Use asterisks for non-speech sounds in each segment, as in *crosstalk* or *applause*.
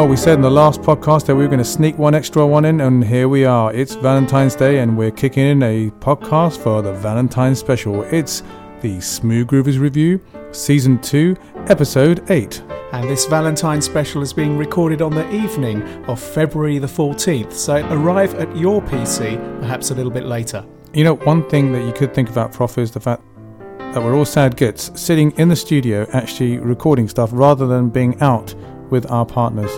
Oh, we said in the last podcast that we were going to sneak one extra one in, and here we are. It's Valentine's Day, and we're kicking in a podcast for the Valentine's special. It's the Smooth Groovers Review, Season 2, Episode 8. And this Valentine's special is being recorded on the evening of February the 14th, so arrive at your PC perhaps a little bit later. You know, one thing that you could think about, Prof, is the fact that we're all sad gits sitting in the studio actually recording stuff rather than being out with our partners.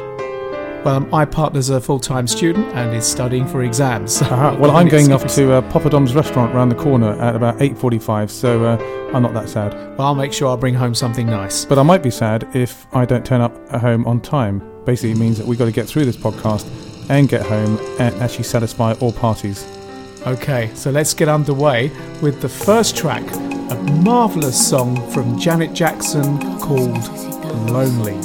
Well, my partner's a full time student and is studying for exams. *laughs* Uh-huh. *laughs* Well, I'm going off to uh, Papa Dom's restaurant around the corner at about 8.45, so uh, I'm not that sad. Well, I'll make sure I'll bring home something nice. But I might be sad if I don't turn up at home on time. Basically, it means that we've got to get through this podcast and get home and actually satisfy all parties. Okay, so let's get underway with the first track, a marvellous song from Janet Jackson called Lonely.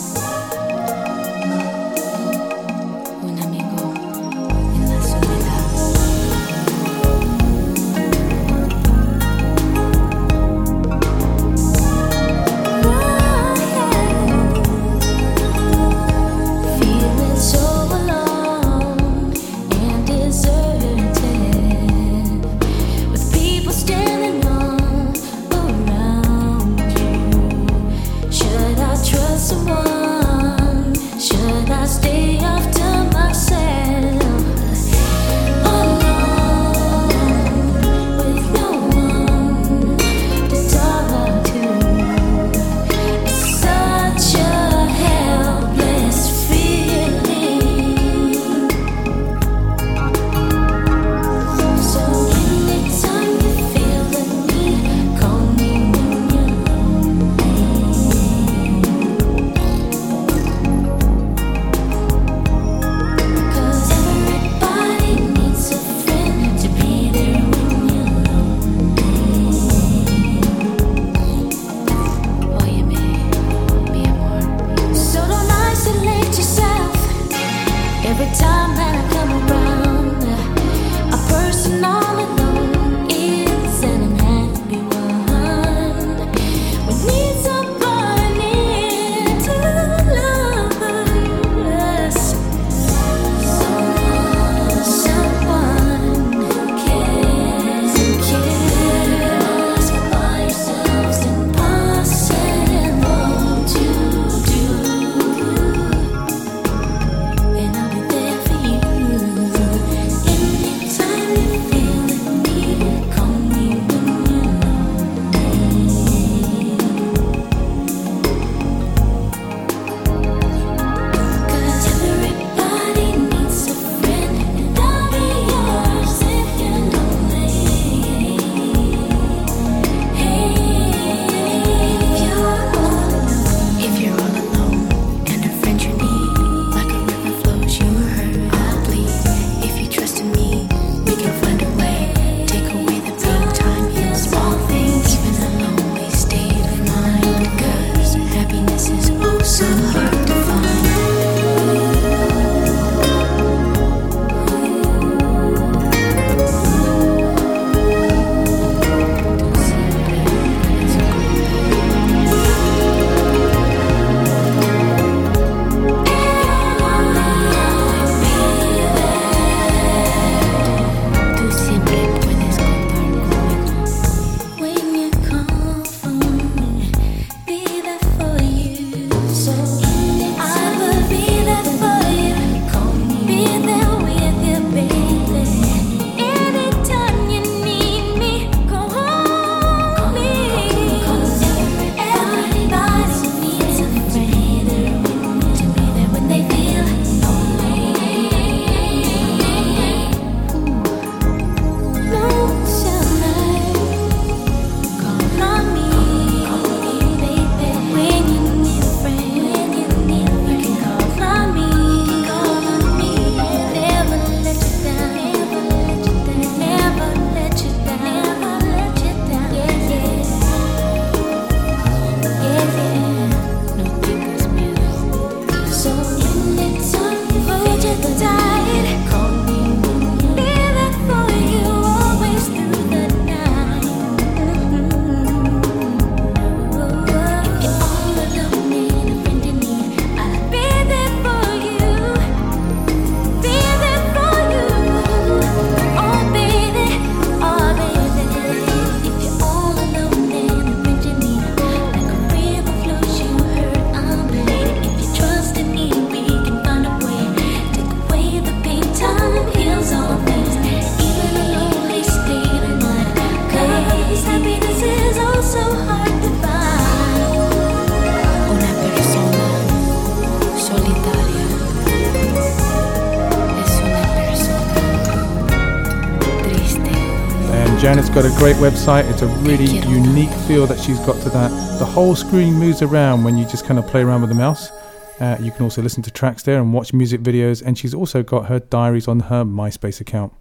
A great website. It's a really unique feel that she's got to that. The whole screen moves around when you just kind of play around with the mouse. Uh, you can also listen to tracks there and watch music videos. And she's also got her diaries on her MySpace account.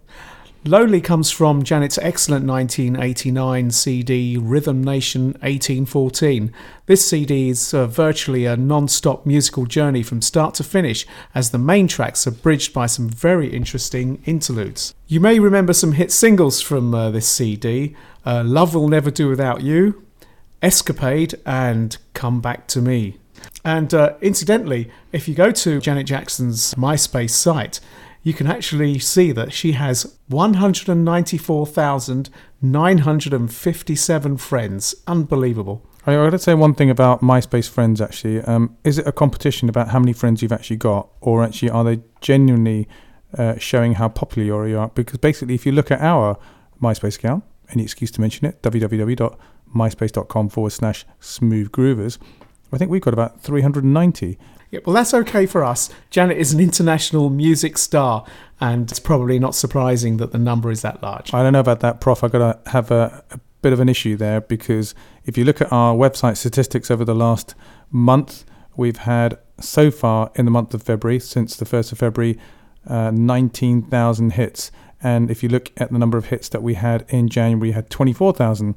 Lonely comes from Janet's excellent 1989 CD Rhythm Nation 1814. This CD is uh, virtually a non stop musical journey from start to finish, as the main tracks are bridged by some very interesting interludes. You may remember some hit singles from uh, this CD uh, Love Will Never Do Without You, Escapade, and Come Back to Me. And uh, incidentally, if you go to Janet Jackson's MySpace site, you can actually see that she has 194,957 friends. Unbelievable. I got to say one thing about MySpace friends. Actually, um, is it a competition about how many friends you've actually got, or actually are they genuinely uh, showing how popular you are? Because basically, if you look at our MySpace account, any excuse to mention it, www.myspace.com forward slash smooth groovers, I think we've got about 390. Yeah, well, that's okay for us. Janet is an international music star, and it's probably not surprising that the number is that large. I don't know about that, Prof. I've got to have a, a bit of an issue there because if you look at our website statistics over the last month, we've had so far in the month of February, since the 1st of February, uh, 19,000 hits. And if you look at the number of hits that we had in January, we had 24,000.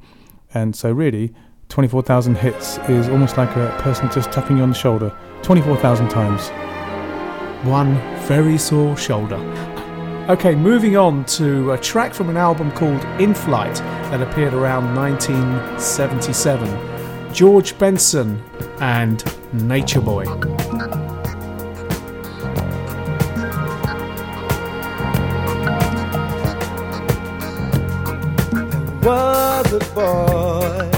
And so, really, 24,000 hits is almost like a person just tapping you on the shoulder 24,000 times. One very sore shoulder. Okay, moving on to a track from an album called In Flight that appeared around 1977. George Benson and Nature Boy. was a boy.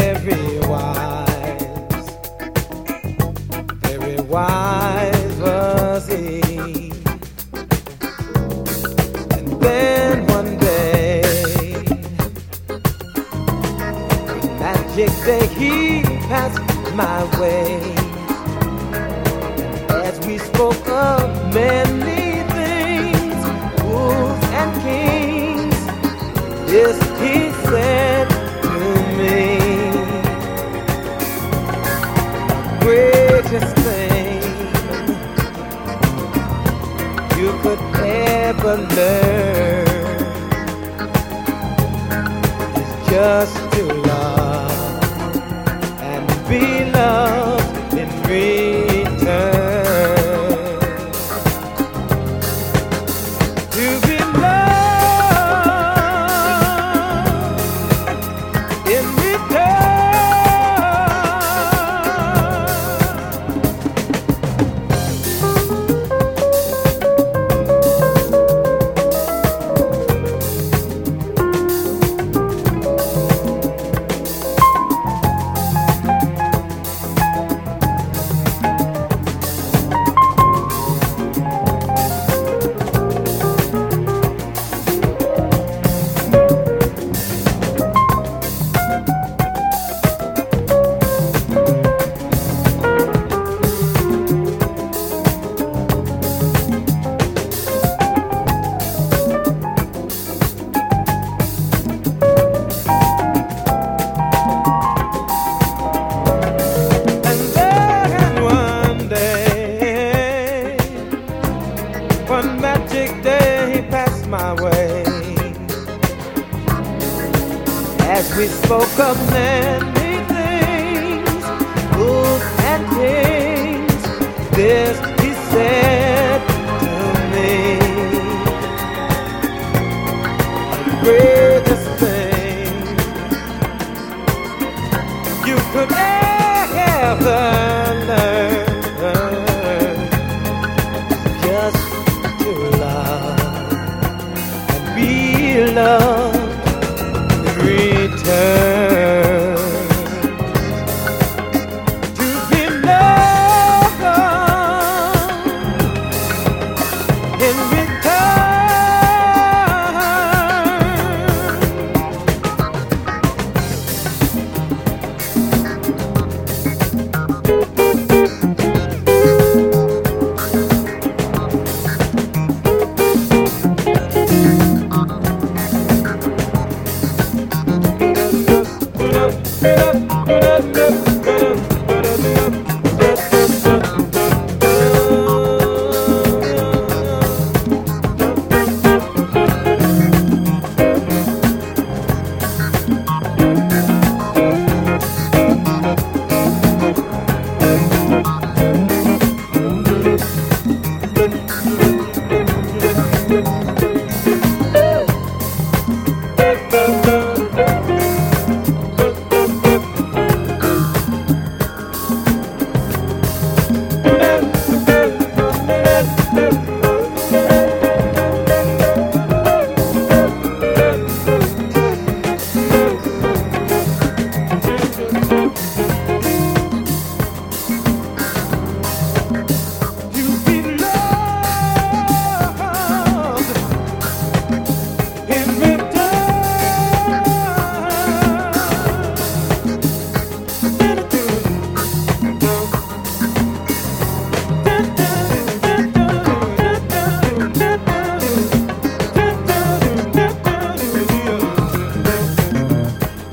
was he. And then one day, magic day, he passed my way. As we spoke of many things, fools and kings, this he said ever learn. Is just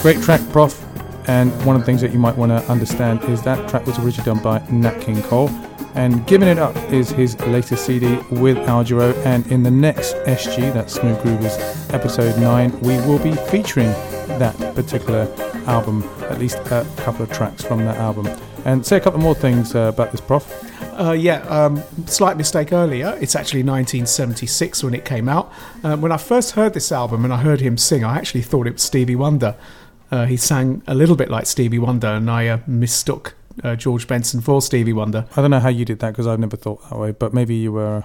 Great track, Prof. And one of the things that you might want to understand is that track was originally done by Nat King Cole. And Giving It Up is his latest CD with Al Jarreau. And in the next SG, that's Smooth Groovers episode 9, we will be featuring that particular album, at least a couple of tracks from that album. And say a couple more things uh, about this, Prof. Uh, yeah, um, slight mistake earlier. It's actually 1976 when it came out. Uh, when I first heard this album and I heard him sing, I actually thought it was Stevie Wonder. Uh, he sang a little bit like Stevie Wonder, and I uh, mistook uh, George Benson for Stevie Wonder. I don't know how you did that because I've never thought that way, but maybe you were.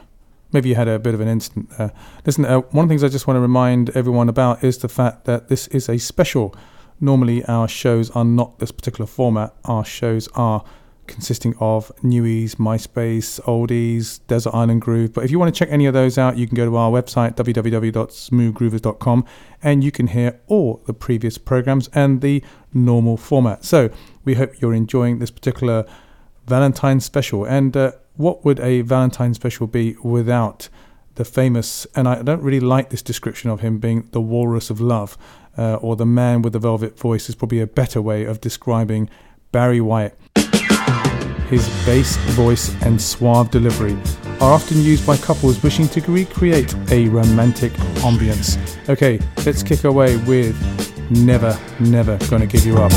Maybe you had a bit of an instant. Uh, listen, uh, one of the things I just want to remind everyone about is the fact that this is a special. Normally, our shows are not this particular format. Our shows are consisting of newies, MySpace, oldies, Desert Island Groove. But if you want to check any of those out, you can go to our website, www.smoothgroovers.com, and you can hear all the previous programs and the normal format. So we hope you're enjoying this particular Valentine special. And uh, what would a Valentine special be without the famous, and I don't really like this description of him being the walrus of love, uh, or the man with the velvet voice is probably a better way of describing Barry White. His bass voice and suave delivery are often used by couples wishing to recreate a romantic ambience. Okay, let's kick away with Never, Never Gonna Give You Up.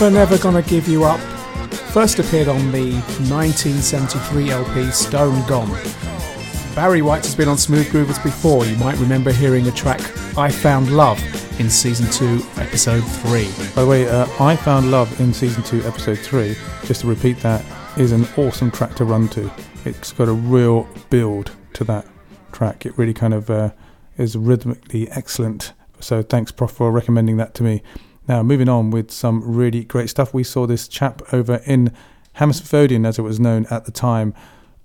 Never, never gonna give you up. First appeared on the 1973 LP Stone Gone. Barry White has been on Smooth Groovers before. You might remember hearing a track I Found Love in Season 2, Episode 3. By the way, uh, I Found Love in Season 2, Episode 3, just to repeat that, is an awesome track to run to. It's got a real build to that track. It really kind of uh, is rhythmically excellent. So thanks, Prof, for recommending that to me. Now, moving on with some really great stuff. We saw this chap over in Hammersmith as it was known at the time,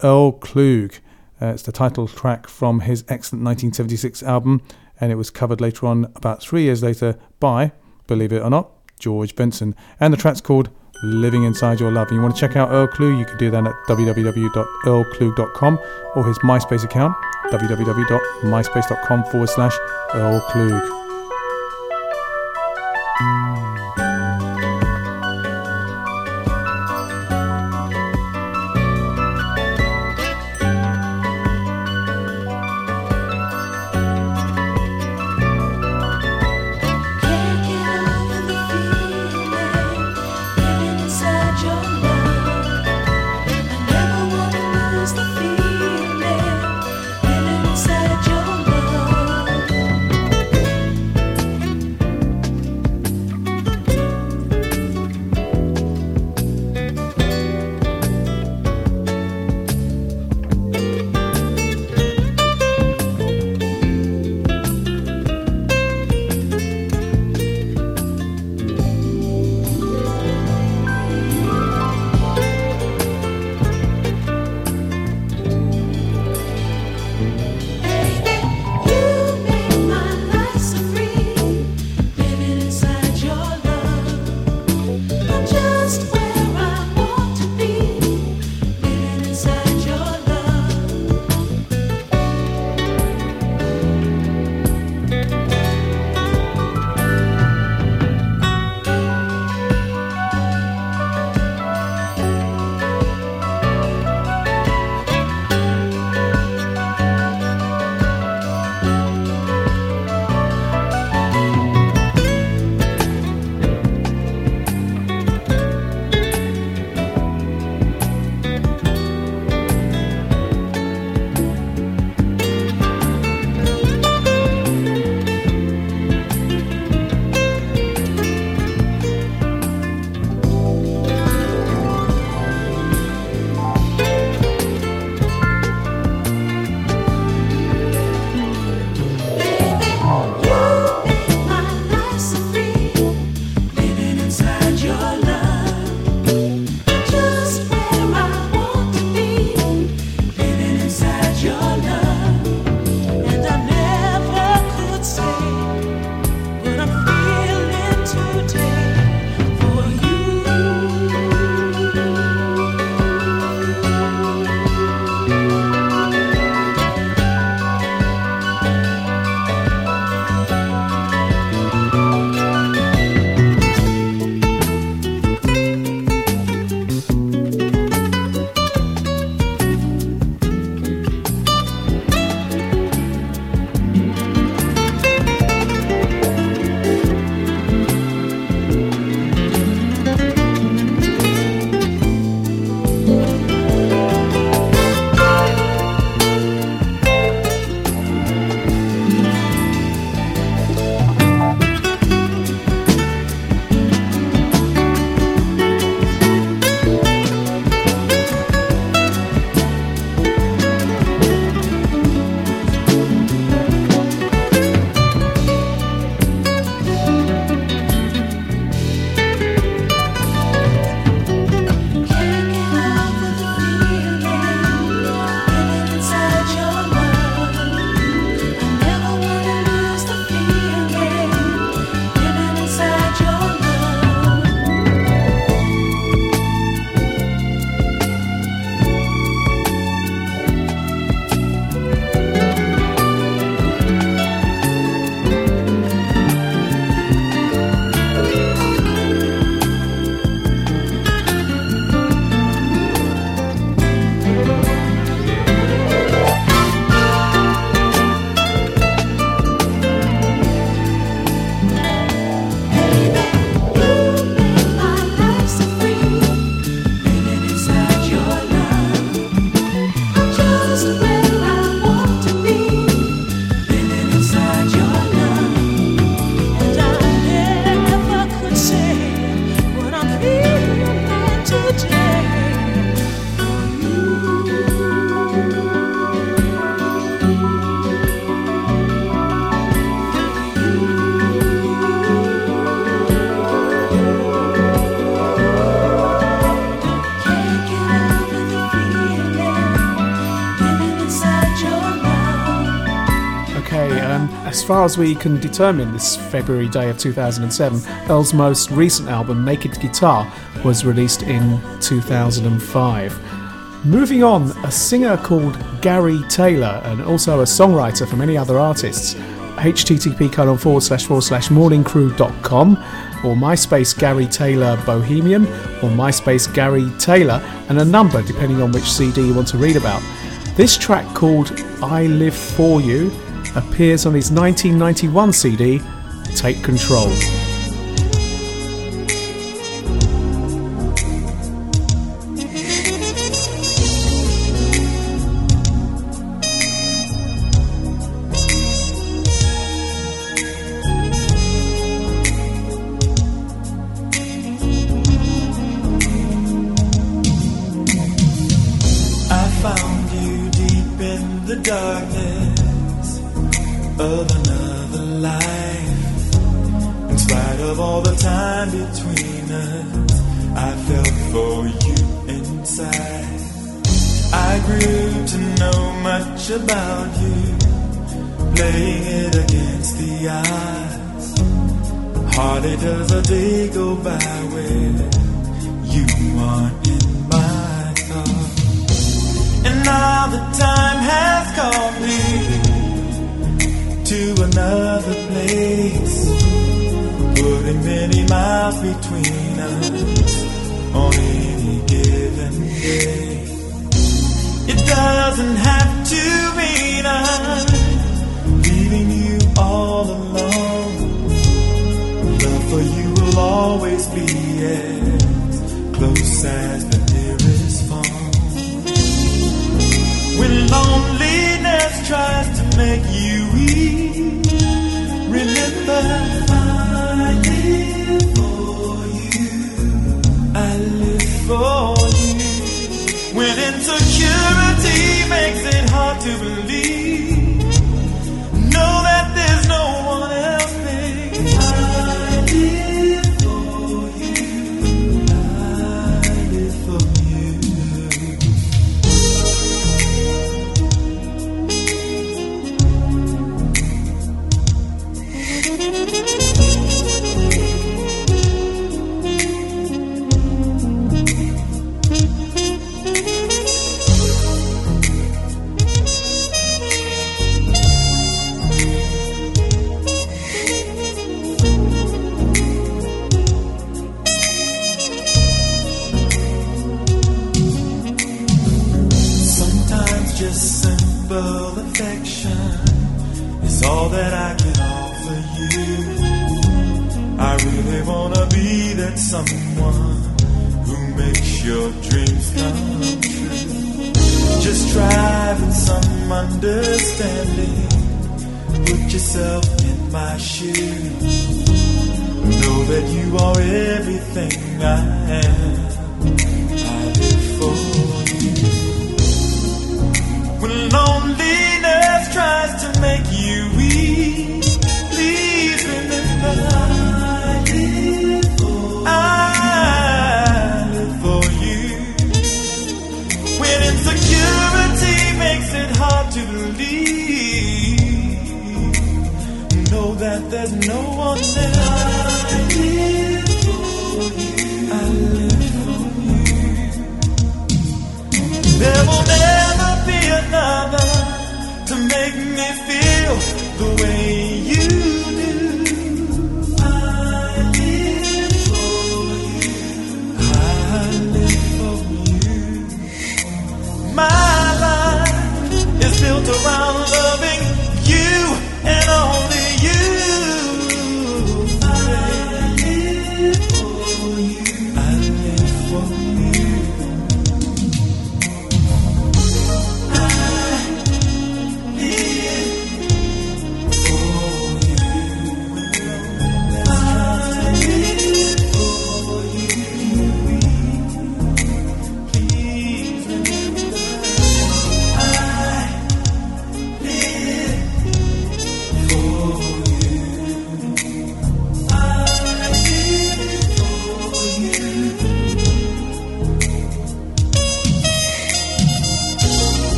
Earl Klugh. Uh, it's the title track from his excellent 1976 album, and it was covered later on, about three years later, by, believe it or not, George Benson. And the track's called Living Inside Your Love. And you want to check out Earl Klugh, you can do that at www.earlklugh.com or his MySpace account, www.myspace.com forward slash Earl Klugh. And as far as we can determine, this February day of 2007, Earl's most recent album, Naked Guitar, was released in 2005. Moving on, a singer called Gary Taylor and also a songwriter for many other artists. http colon forward slash forward slash morningcrew.com or MySpace Gary Taylor Bohemian or MySpace Gary Taylor and a number depending on which CD you want to read about. This track called I Live For You appears on his 1991 CD, Take Control.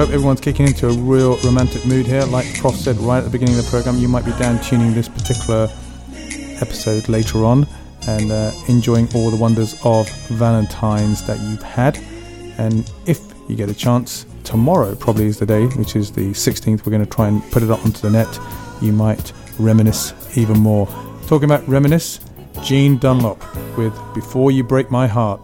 Hope everyone's kicking into a real romantic mood here. Like Prof said right at the beginning of the program, you might be down tuning this particular episode later on and uh, enjoying all the wonders of Valentine's that you've had. And if you get a chance, tomorrow probably is the day, which is the 16th. We're going to try and put it up onto the net. You might reminisce even more. Talking about reminisce, Gene Dunlap with Before You Break My Heart.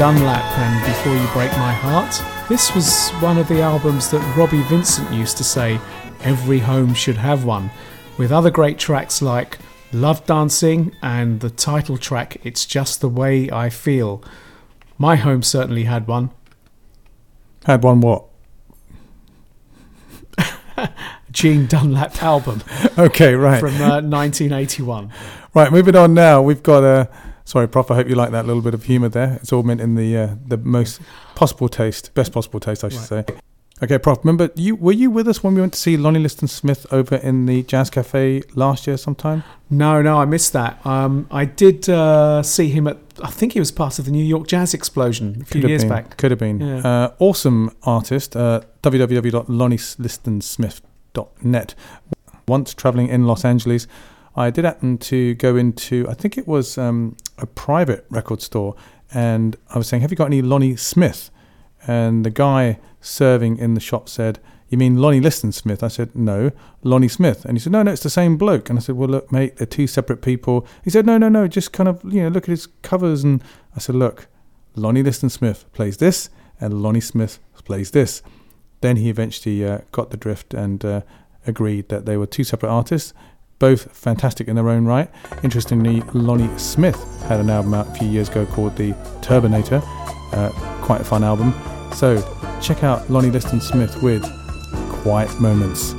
Dunlap and Before You Break My Heart. This was one of the albums that Robbie Vincent used to say every home should have one, with other great tracks like Love Dancing and the title track It's Just the Way I Feel. My home certainly had one. Had one what? *laughs* Gene Dunlap album *laughs* Okay, right. from uh, 1981. Right, moving on now. We've got a. Sorry, Prof. I hope you like that little bit of humour there. It's all meant in the uh, the most possible taste, best possible taste, I should say. Okay, Prof. Remember you were you with us when we went to see Lonnie Liston Smith over in the Jazz Cafe last year sometime? No, no, I missed that. Um, I did uh, see him at, I think he was part of the New York Jazz Explosion a few Could have years been. back. Could have been. Yeah. Uh, awesome artist. Uh, www.lonnielistonsmith.net. Once traveling in Los Angeles, I did happen to go into, I think it was um, a private record store, and I was saying, Have you got any Lonnie Smith? And the guy serving in the shop said, You mean Lonnie Liston Smith? I said, No, Lonnie Smith. And he said, No, no, it's the same bloke. And I said, Well, look, mate, they're two separate people. He said, No, no, no, just kind of, you know, look at his covers. And I said, Look, Lonnie Liston Smith plays this, and Lonnie Smith plays this. Then he eventually uh, got the drift and uh, agreed that they were two separate artists, both fantastic in their own right. Interestingly, Lonnie Smith had an album out a few years ago called The Turbanator, uh, quite a fun album. So check out Lonnie Liston Smith with Quiet Moments.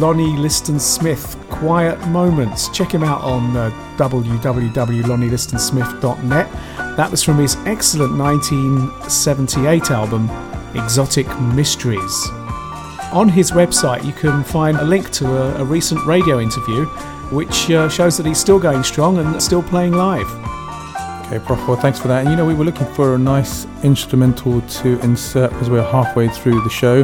Lonnie Liston Smith, Quiet Moments. Check him out on uh, www.lonnielistonsmith.net. That was from his excellent 1978 album, Exotic Mysteries. On his website, you can find a link to a, a recent radio interview which uh, shows that he's still going strong and still playing live. Okay, Prof. Well, thanks for that. And you know, we were looking for a nice instrumental to insert because we're halfway through the show.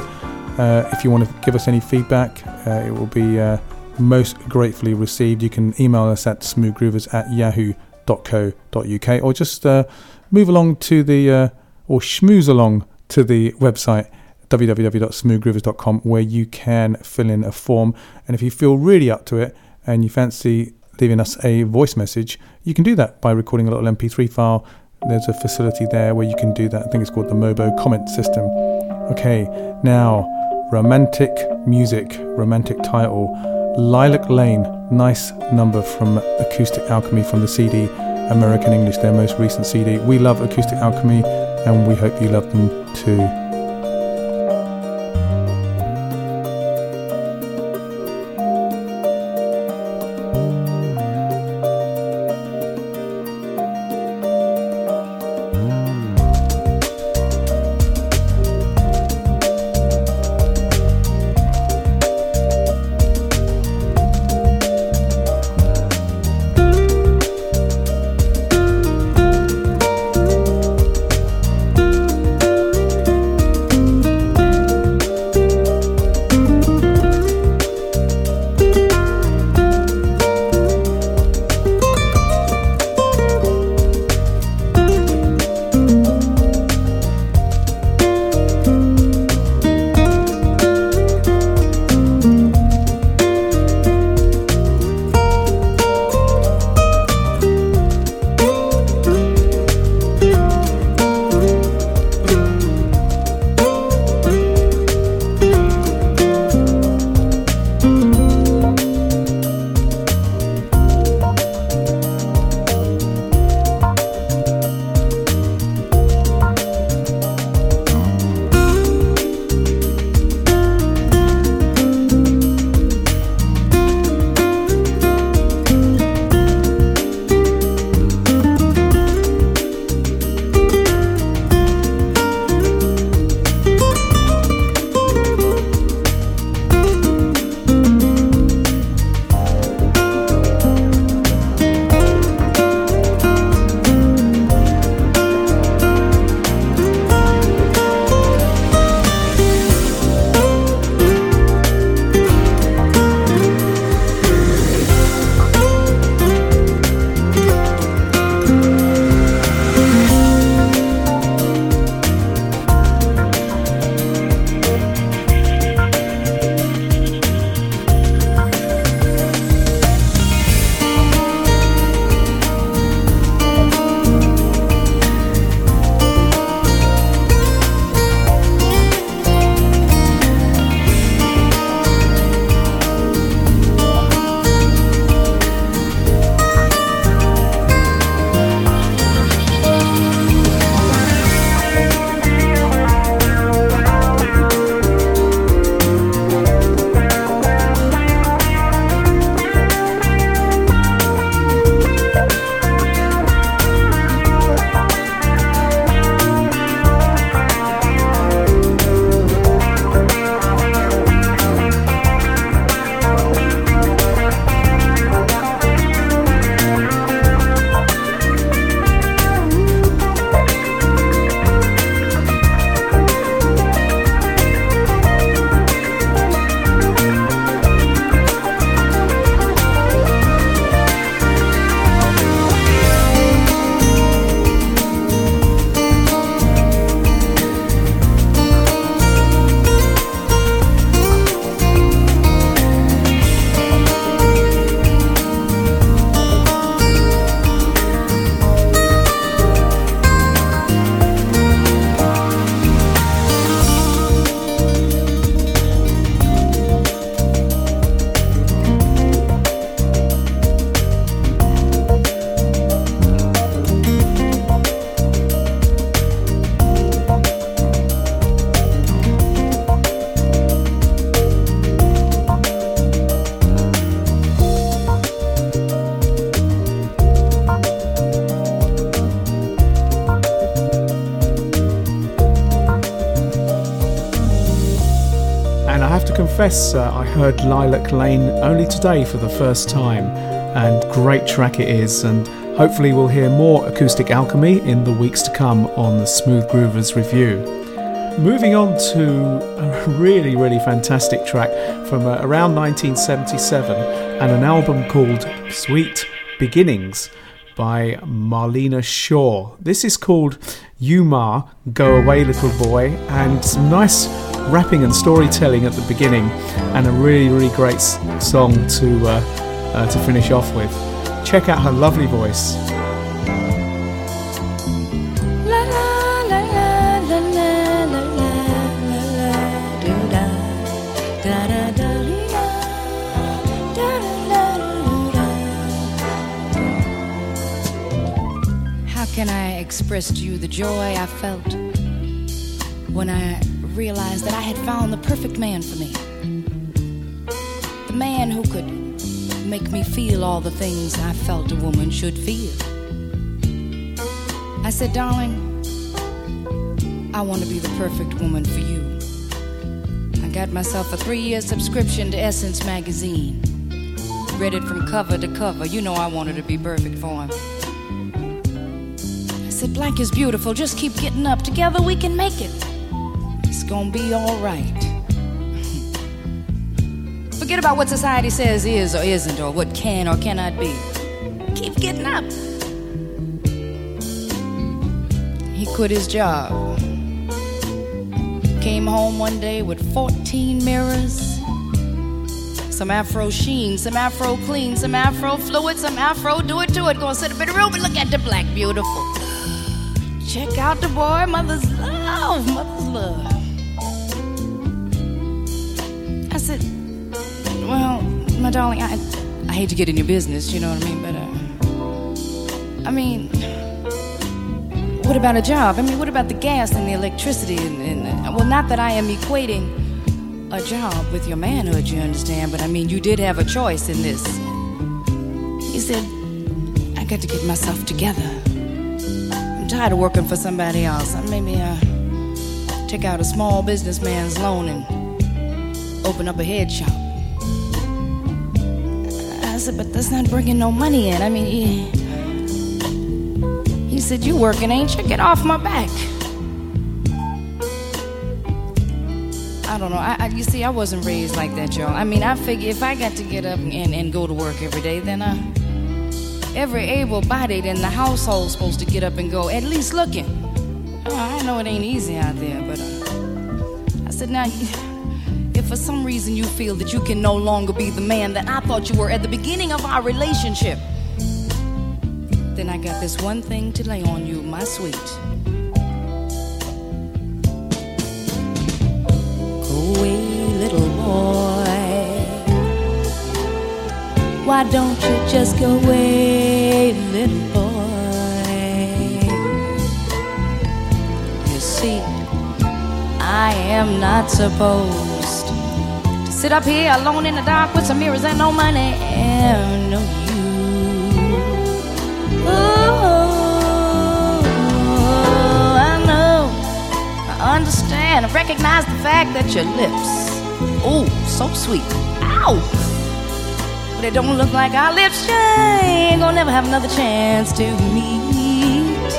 Uh, if you want to give us any feedback, it will be uh, most gratefully received. You can email us at smoothgroovers at yahoo.co.uk or just uh, move along to the, uh, or schmooze along to the website www.smoothgroovers.com where you can fill in a form. And if you feel really up to it and you fancy leaving us a voice message, you can do that by recording a little MP3 file. There's a facility there where you can do that. I think it's called the Mobo comment system. Okay, now romantic music, romantic title, Lilac Lane. Nice number from Acoustic Alchemy from the CD American English, their most recent CD. We love Acoustic Alchemy and we hope you love them too. Confess uh, I heard Lilac Lane only today for the first time, and great track it is. And Hopefully, we'll hear more acoustic alchemy in the weeks to come on the Smooth Groovers review. Moving on to a really, really fantastic track from uh, around 1977 and an album called Sweet Beginnings by Marlena Shaw. This is called You Ma, Go Away Little Boy, and some nice rapping and storytelling at the beginning, and a really, really great song to, uh, uh, to finish off with. Check out her lovely voice. How can I express to you the joy I felt when I realized that I had found the perfect man for me? The man who could make me feel all the things I felt a woman should feel. I said, darling, I want to be the perfect woman for you. I got myself a three year subscription to Essence magazine. Read it from cover to cover. You know I wanted to be perfect for him. I said, Black is beautiful. Just keep getting up. Together we can make it. Gonna be alright. Forget about what society says is or isn't, or what can or cannot be. Keep getting up. He quit his job. Came home one day with 14 mirrors, some afro sheen, some afro clean, some afro fluid, some afro do it to it. Gonna sit up in the room and look at the black beautiful. Check out the boy, mother's love, mother's love. My darling, I, I hate to get in your business, you know what I mean, but uh, I mean, what about a job? I mean, what about the gas and the electricity? And, and uh, well, not that I am equating a job with your manhood, you understand, but I mean, you did have a choice in this. He said, I got to get myself together. I'm tired of working for somebody else. Uh, Maybe uh, take out a small businessman's loan and open up a head shop. I said, but that's not bringing no money in. I mean, he, he said, You working, ain't you? Get off my back. I don't know. I, I, you see, I wasn't raised like that, y'all. I mean, I figure if I got to get up and, and go to work every day, then uh, every able-bodied in the household's supposed to get up and go, at least looking. Oh, I know it ain't easy out there, but uh, I said, now, for some reason you feel that you can no longer be the man that I thought you were at the beginning of our relationship, then I got this one thing to lay on you, my sweet. Go away, little boy. Why don't you just go away, little boy? You see, I am not supposed sit up here alone in the dark with some mirrors and no money and no you. Ooh, I know, I understand, I recognize the fact that your lips, ooh, so sweet, ow, but it don't look like our lips. Yeah, ain't gonna never have another chance to meet.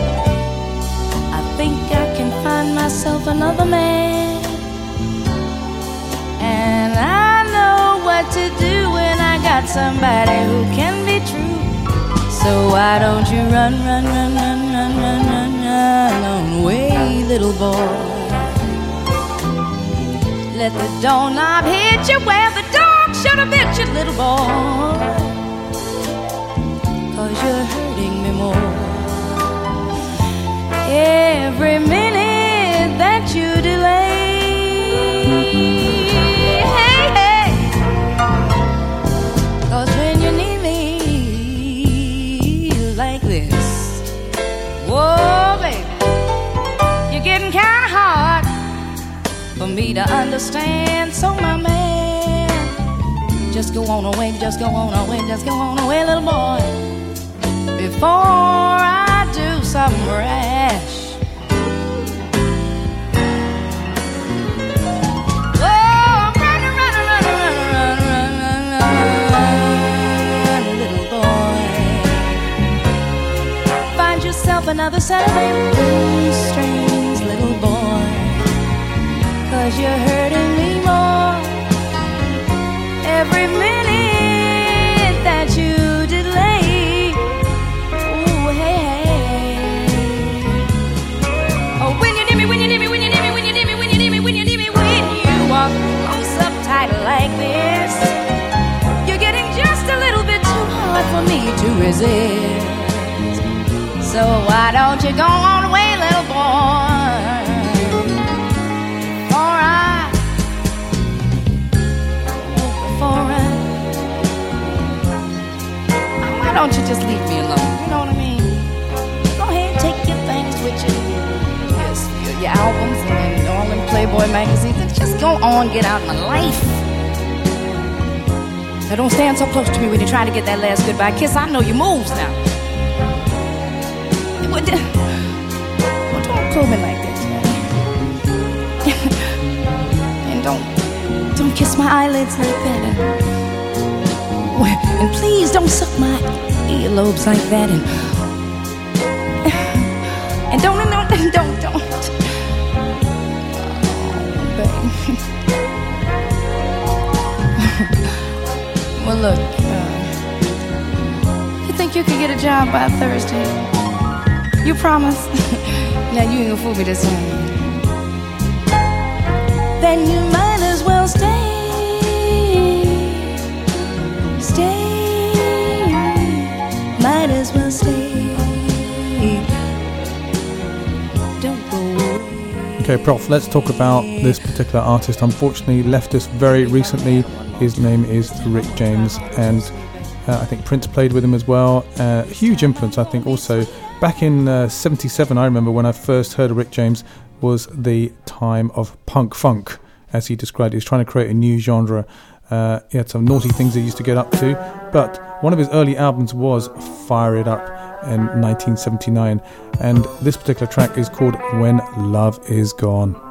I think I can find myself another man, and what to do when I got somebody who can be true. So why don't you run, run, run, run, run, run, run, run on away, little boy? Let the doorknob hit you where the dog should have bit you, little boy. Cause you're hurting me more. Every minute that you delay. Whoa, baby, you're getting kinda hard for me to understand. So, my man, just go on away, just go on away, just go on away, little boy, before I do something rash. Another set of apron strings, little boy. Cause you're hurting me more every minute that you delay. Ooh, hey, hey. Oh, when you need me, when you need me, when you need me, when you need me, when you need me, when you need me, when you walk close up tight like this, you're getting just a little bit too hard for me to resist. So why don't you go on away, little boy? Before I, why don't you just leave me alone? You know what I mean? Go ahead, and take your things with you, your, your, your albums and all them Playboy magazines, and just go on, get out of my life. Now don't stand so close to me when you're trying to get that last goodbye kiss. I know your moves now. Don't me like Jack. *laughs* and don't don't kiss my eyelids like that. And, and please don't suck my earlobes like that. And *laughs* and don't don't don't don't. don't. Oh, well, look. Uh, you think you could get a job by Thursday? You promise? *laughs* now you ain't gonna fool me this time. Then you might as well stay. Stay. Might as well stay. Don't go away. Okay, Prof, let's talk about this particular artist. Unfortunately, left us very recently. His name is Rick James, and uh, I think Prince played with him as well. Uh, huge influence, I think, also. Back in uh, 77, I remember when I first heard of Rick James, was the time of punk funk, as he described it. He was trying to create a new genre. Uh, he had some naughty things he used to get up to, but one of his early albums was Fire It Up in 1979, and this particular track is called When Love Is Gone.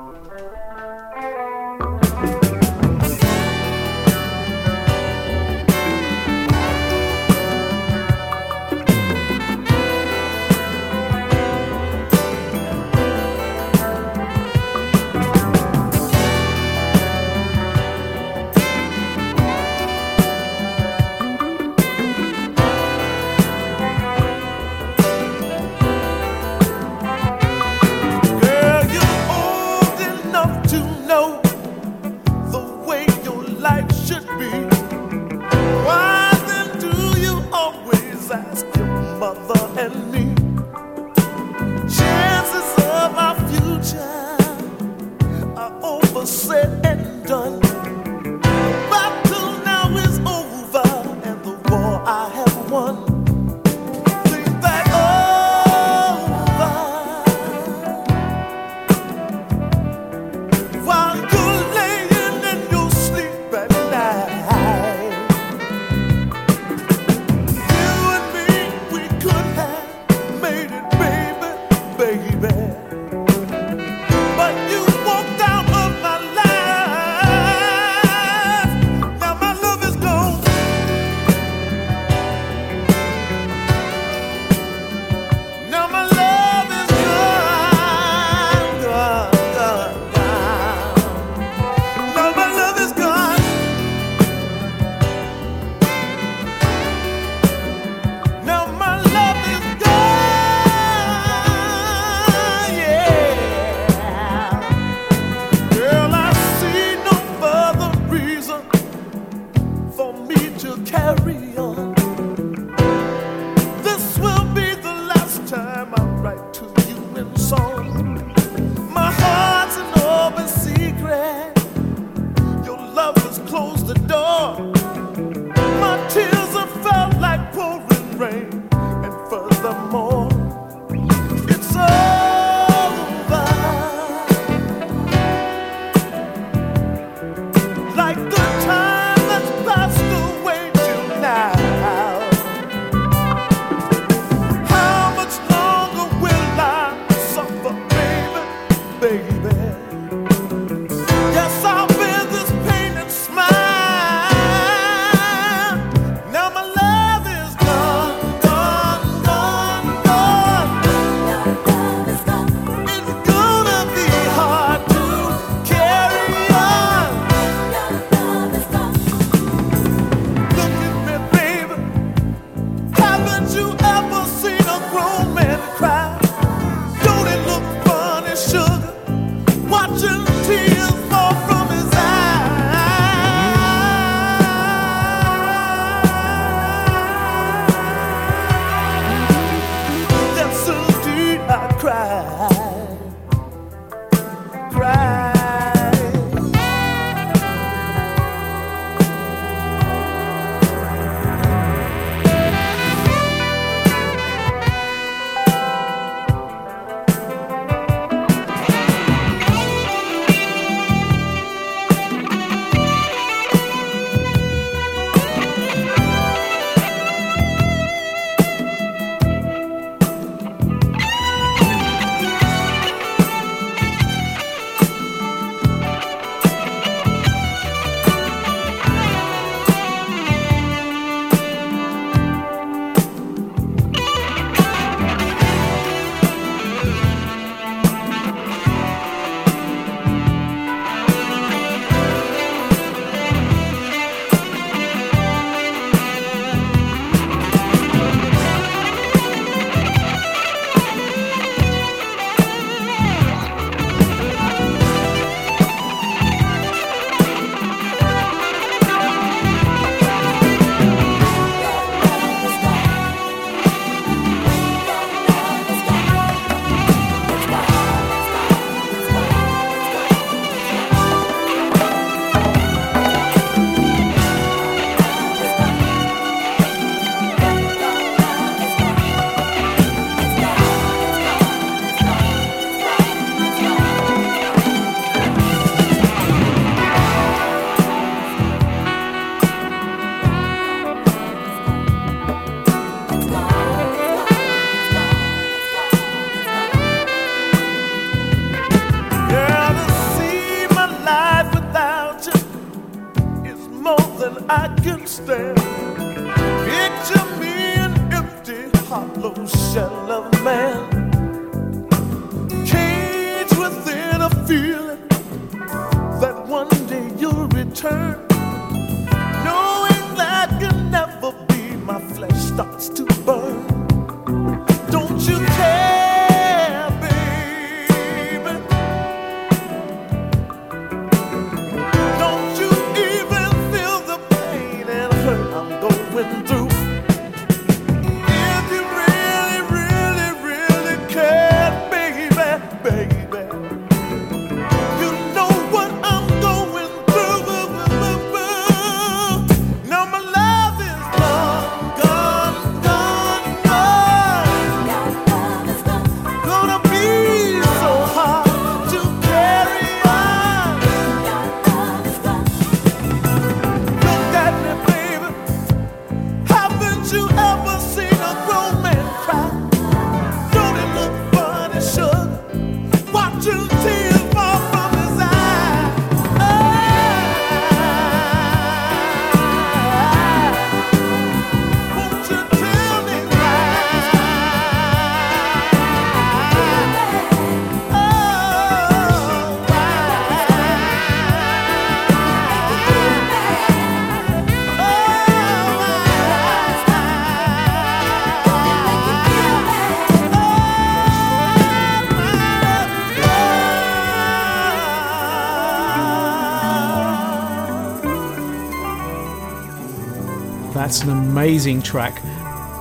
Amazing track.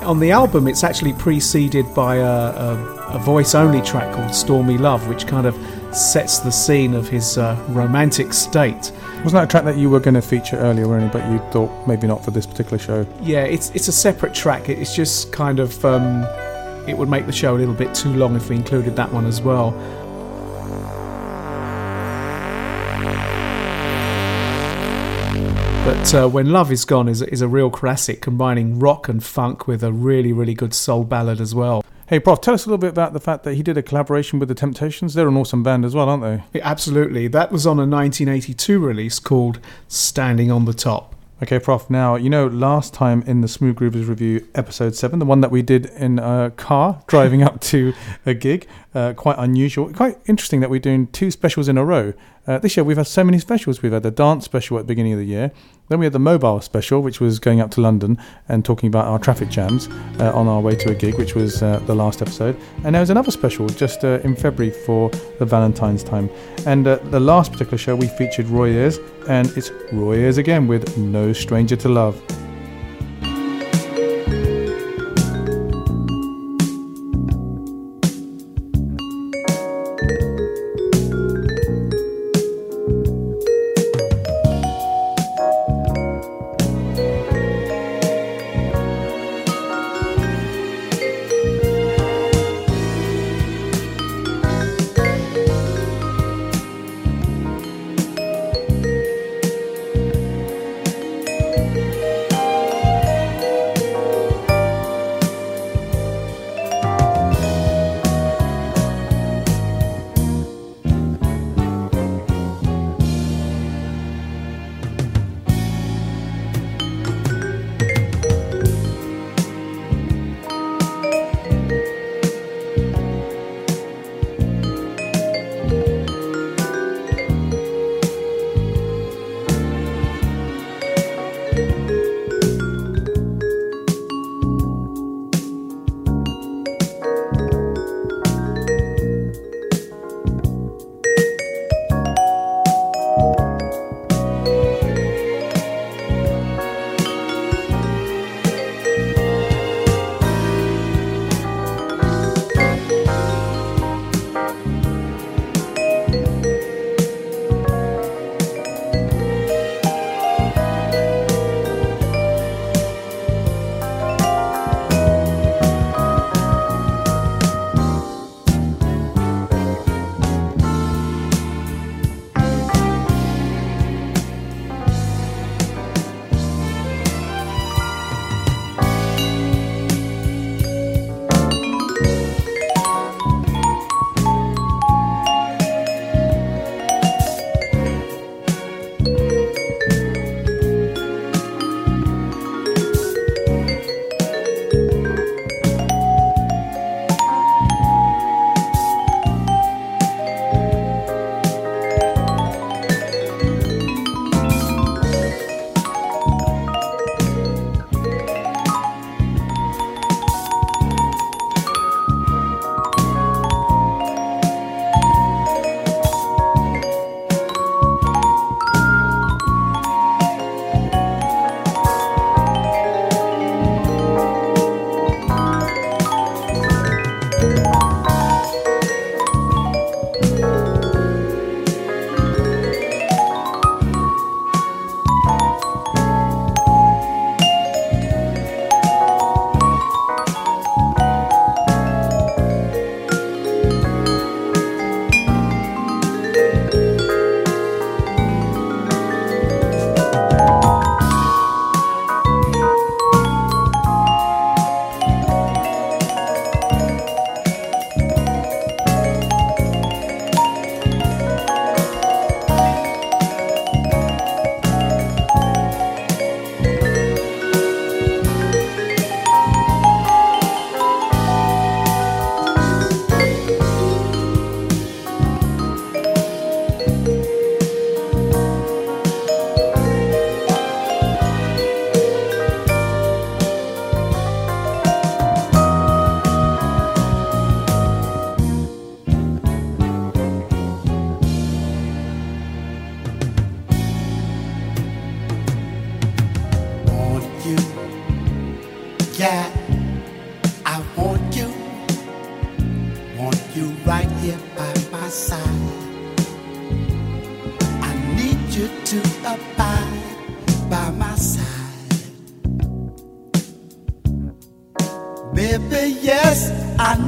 On the album, it's actually preceded by a, a, a voice only track called Stormy Love, which kind of sets the scene of his uh, romantic state. Wasn't that a track that you were going to feature earlier, Ernie, but you thought maybe not for this particular show? Yeah, it's, it's a separate track. It's just kind of. Um, it would make the show a little bit too long if we included that one as well. But uh, When Love Is Gone is, is a real classic, combining rock and funk with a really, really good soul ballad as well. Hey, Prof, tell us a little bit about the fact that he did a collaboration with the Temptations. They're an awesome band as well, aren't they? Yeah, absolutely. That was on a 1982 release called Standing on the Top. Okay, Prof. Now, you know, last time in the Smooth Groovers review, episode seven, the one that we did in a car driving up to a gig, uh, quite unusual, quite interesting that we're doing two specials in a row. Uh, this year, we've had so many specials. We've had the dance special at the beginning of the year, then we had the mobile special, which was going up to London and talking about our traffic jams uh, on our way to a gig, which was uh, the last episode. And there was another special just uh, in February for the Valentine's time. And uh, the last particular show, we featured Roy Ayers, and it's Roy Ayers again with No Stranger to Love.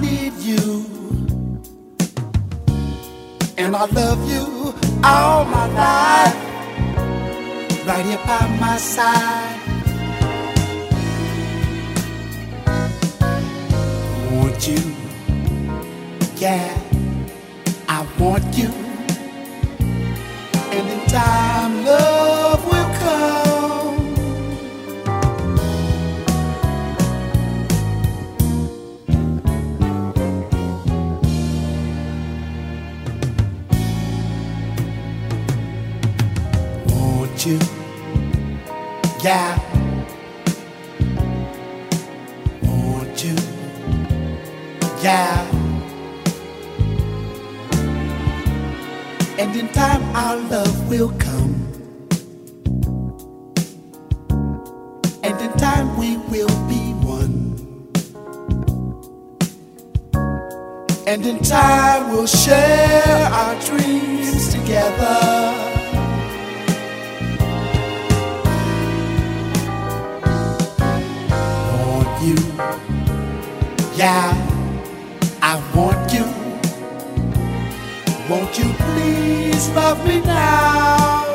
Need you. And I love you all my life. Right here by my side. Want you, yeah, I want you. And in time, love Want you, yeah. Want you, yeah. And in time, our love will come. And in time, we will be one. And in time, we'll share our dreams together. You. Yeah, I want you. Won't you please love me now?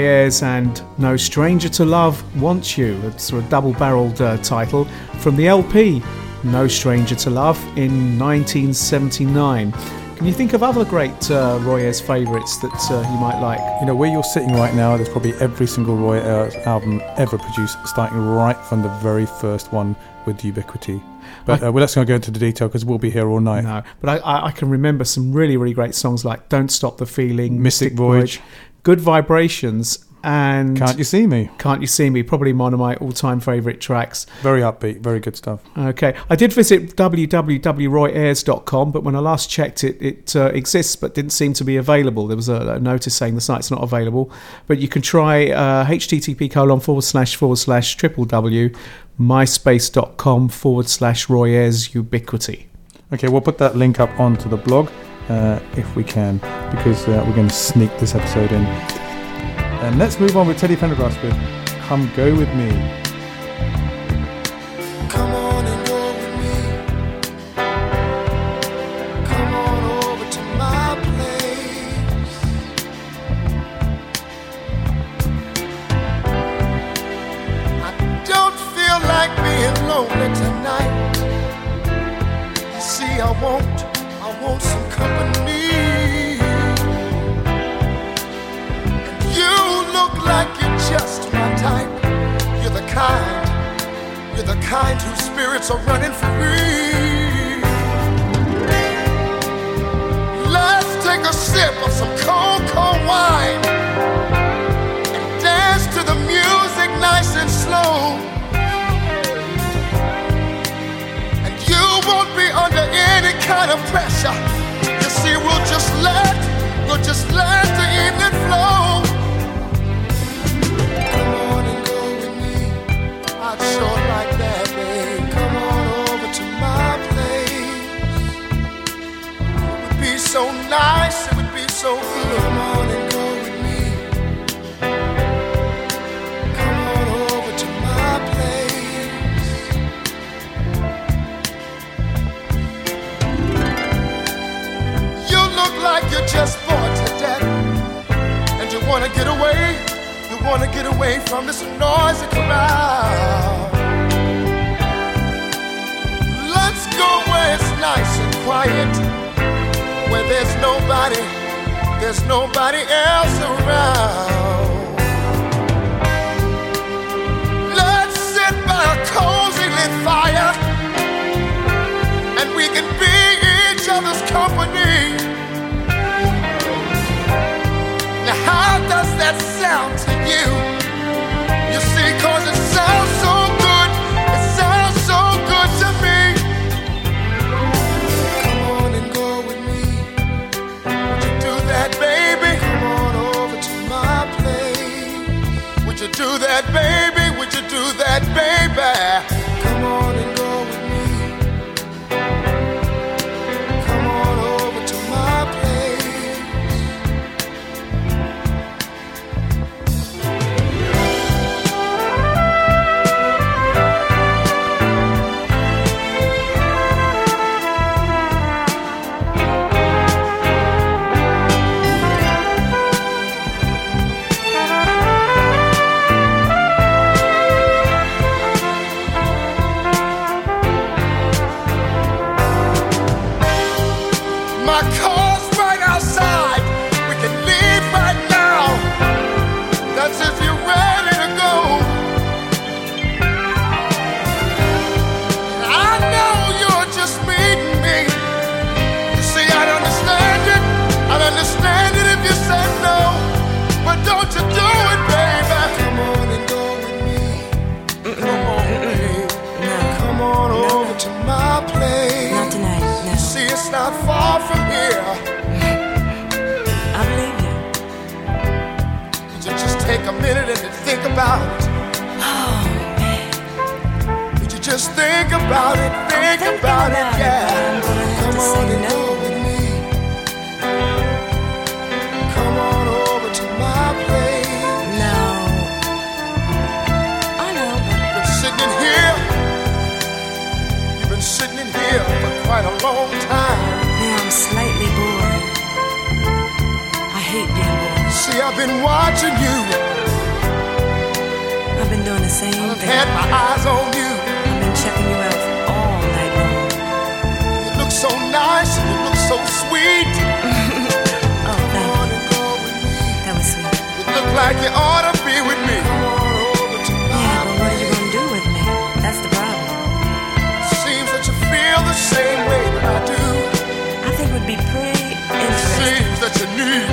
Roy and No Stranger to Love Wants You. It's sort of double barreled uh, title from the LP No Stranger to Love in 1979. Can you think of other great uh, Roy Ayers favourites that uh, you might like? You know, where you're sitting right now, there's probably every single Roy Ayers album ever produced, starting right from the very first one with Ubiquity. But uh, well, let's not go into the detail because we'll be here all night. No, but I, I, I can remember some really, really great songs like Don't Stop the Feeling, Mystic Voyage. Good Vibrations, and Can't you see me? Can't You See Me, probably one of my all time favourite tracks. Very upbeat, very good stuff. Okay, I did visit www.royayers.com, but when I last checked it, it uh, exists but didn't seem to be available. There was a, a notice saying the site's not available, but you can try uh, http colon forward slash forward slash triple w myspace.com forward slash Roy Ayers Ubiquity. Okay, we'll put that link up onto the blog uh, if we can, because uh, we're going to sneak this episode in. And let's move on with Teddy Pendergrass with Come Go With Me. The kind whose spirits are running free. Let's take a sip of some cold, cold wine and dance to the music nice and slow. And you won't be under any kind of pressure. You see, we'll just let, we'll just let the evening flow. nice, it would be so good. Come on and go with me. Come on over to my place. You look like you're just bored to death, and you wanna get away. You wanna get away from this noisy crowd. Let's go where it's nice and quiet there's nobody, there's nobody else around. Let's sit by a cozy lit fire,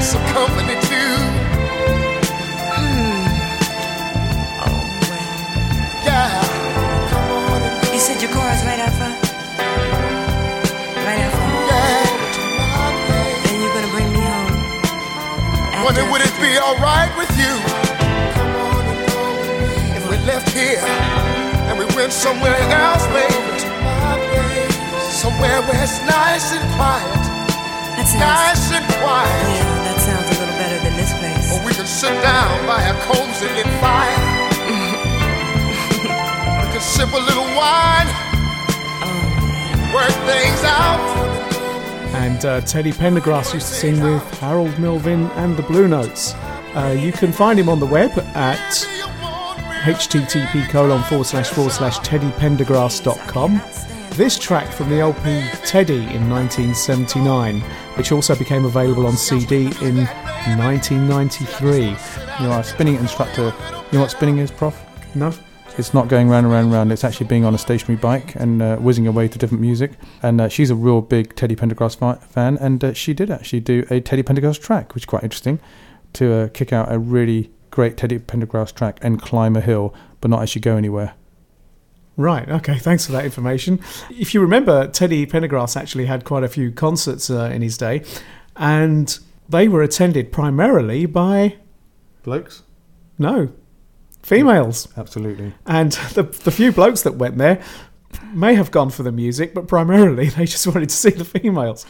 some company too. Oh, well. Yeah. Come on and You said your car is right out front? Right out front? yeah, to my place. And you're gonna bring me home? Wonder would it be alright with you? Come on and go. If we left here and we went somewhere else, baby. To my place. Somewhere where it's nice and quiet. That sounds... Nice and quiet. Yeah, that sounds a little better than this place. Or we can sit down by a cozy lit fire. *laughs* we can sip a little wine, work things out. And uh, Teddy Pendergrass used to sing with Harold Melvin and the Blue Notes. Uh, you can find him on the web at http colon forward slash forward slash teddypendergrass.com. This track from the LP Teddy in 1979, which also became available on CD in 1993. You are a spinning instructor. You know what spinning is, Prof? No? It's not going round and round and round. It's actually being on a stationary bike and uh, whizzing away to different music. And uh, she's a real big Teddy Pendergrass fi- fan, and uh, she did actually do a Teddy Pendergrass track, which is quite interesting, to uh, kick out a really great Teddy Pendergrass track and climb a hill, but not actually go anywhere. Right, okay, thanks for that information. If you remember, Teddy Pendergrass actually had quite a few concerts uh, in his day, and they were attended primarily by, Blokes? no, females. Absolutely. And *laughs* the, the few blokes that went there may have gone for the music, but primarily *laughs* they just wanted to see the females.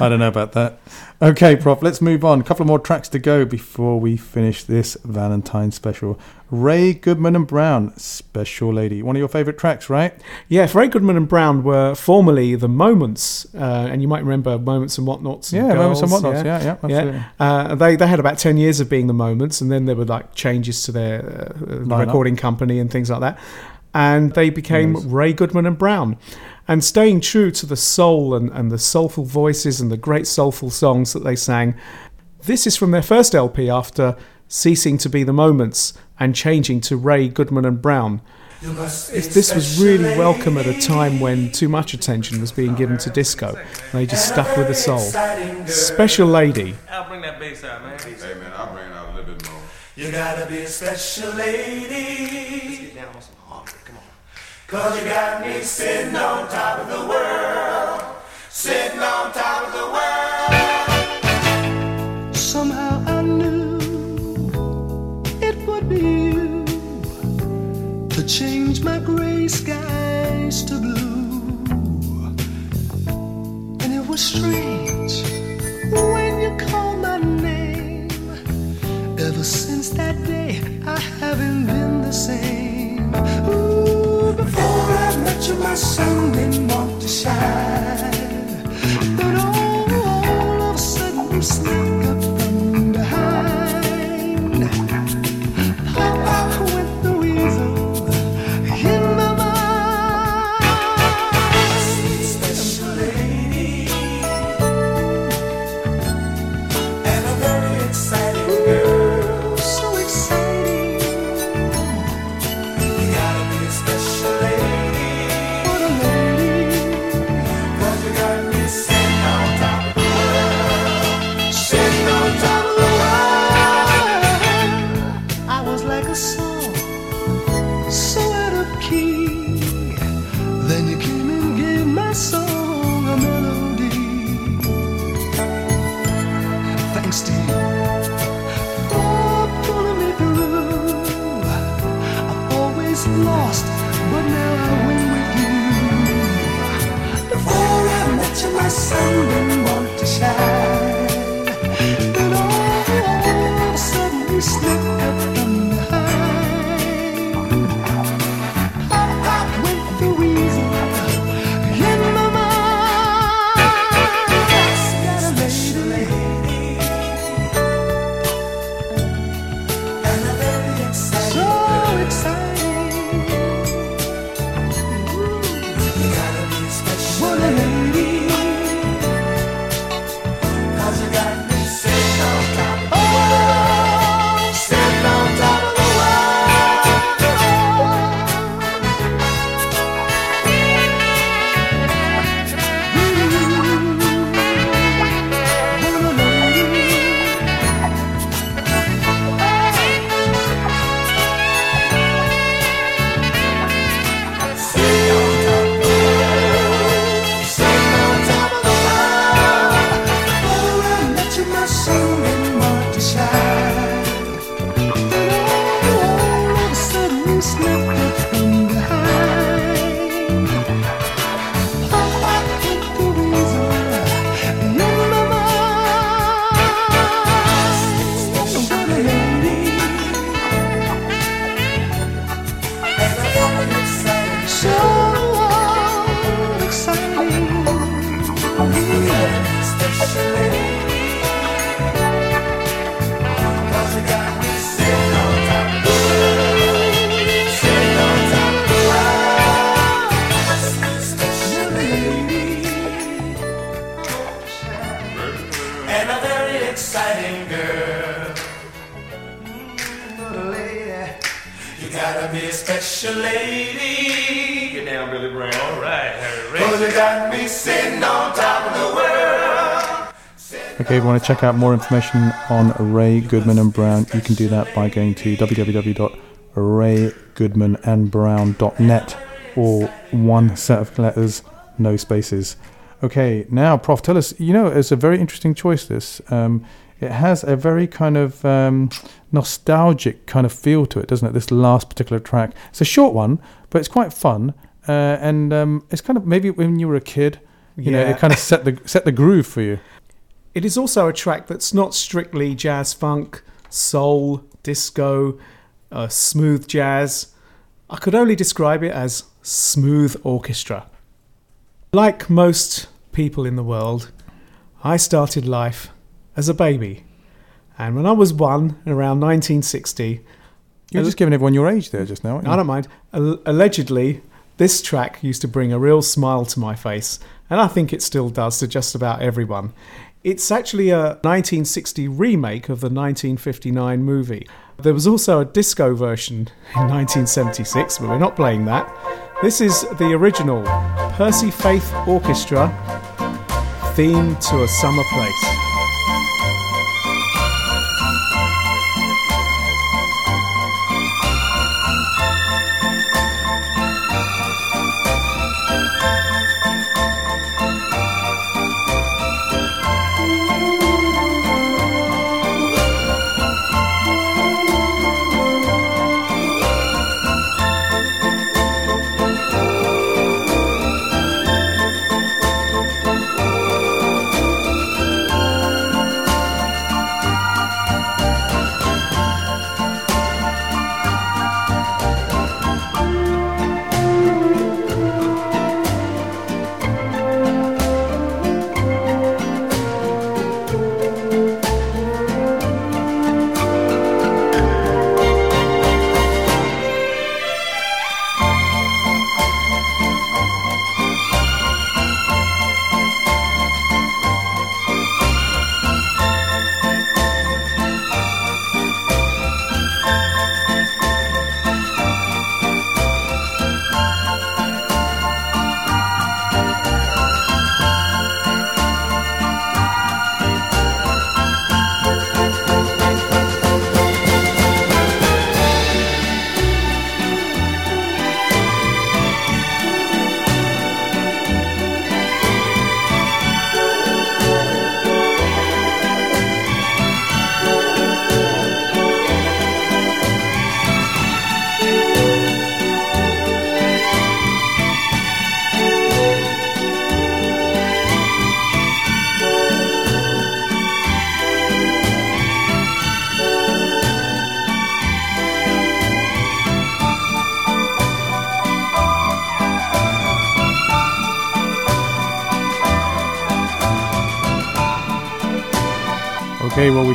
I don't know about that. Okay, Prof, let's move on. A couple of more tracks to go before we finish this Valentine special. Ray Goodman and Brown, Special Lady. One of your favourite tracks, right? Yeah, Ray Goodman and Brown were formerly the Moments, uh, and you might remember Moments and Whatnauts. And Yeah, Moments and Whatnauts, yeah, yeah, absolutely. Uh, they they had about ten years of being the Moments, and then there were like changes to their uh, recording company and things like that, and they became Yes. Ray Goodman and Brown. And staying true to the soul and, and the soulful voices and the great soulful songs that they sang, this is from their first LP after ceasing to be the Moments and changing to Ray Goodman and Brown. It's, this was really welcome at a time when too much attention was being given to disco. They just stuck with the soul. Special Lady. I'll bring that bass out, man. Hey man, I'll bring it out a little bit more. You gotta be a special lady. Get down on some harmony. Come on. Cause you got me sitting on top of the world. Sitting on top of the world. Change my gray skies to blue. And it was strange when you called my name. Ever since that day, I haven't been the same. Ooh, before I met you, my sun didn't want to shine. But all, all of a sudden, you check out more information on Ray Goodman and Brown, you can do that by going to www.raygoodmanandbrown.net or one set of letters, no spaces. Okay, now, Prof, tell us, you know, it's a very interesting choice, this. Um, it has a very kind of um, nostalgic kind of feel to it, doesn't it? This last particular track. It's a short one, but it's quite fun. uh, and um, it's kind of maybe when you were a kid, you know, it kind of set the set the groove for you. It is also a track that's not strictly jazz funk, soul, disco, uh, smooth jazz. I could only describe it as smooth orchestra. Like most people in the world, I started life as a baby. And when I was one, around 1960, You're just giving everyone your age there just now. aren't you? I don't mind. Al- allegedly, this track used to bring a real smile to my face, and I think it still does to just about everyone. It's actually a 1960 remake of the 1959 movie. There was also a disco version in 1976, but we're not playing that. This is the original Percy Faith Orchestra theme to a summer place.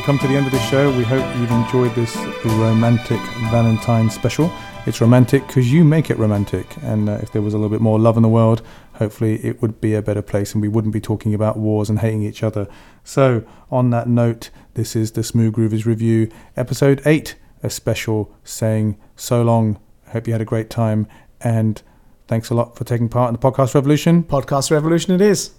Come to the end of the show. We hope you've enjoyed this romantic Valentine special. It's romantic because you make it romantic. And uh, if there was a little bit more love in the world, hopefully it would be a better place and we wouldn't be talking about wars and hating each other. So, on that note, this is the Smooth Groovers Review, episode 8, a special saying so long. Hope you had a great time. And thanks a lot for taking part in the podcast revolution. Podcast Revolution it is.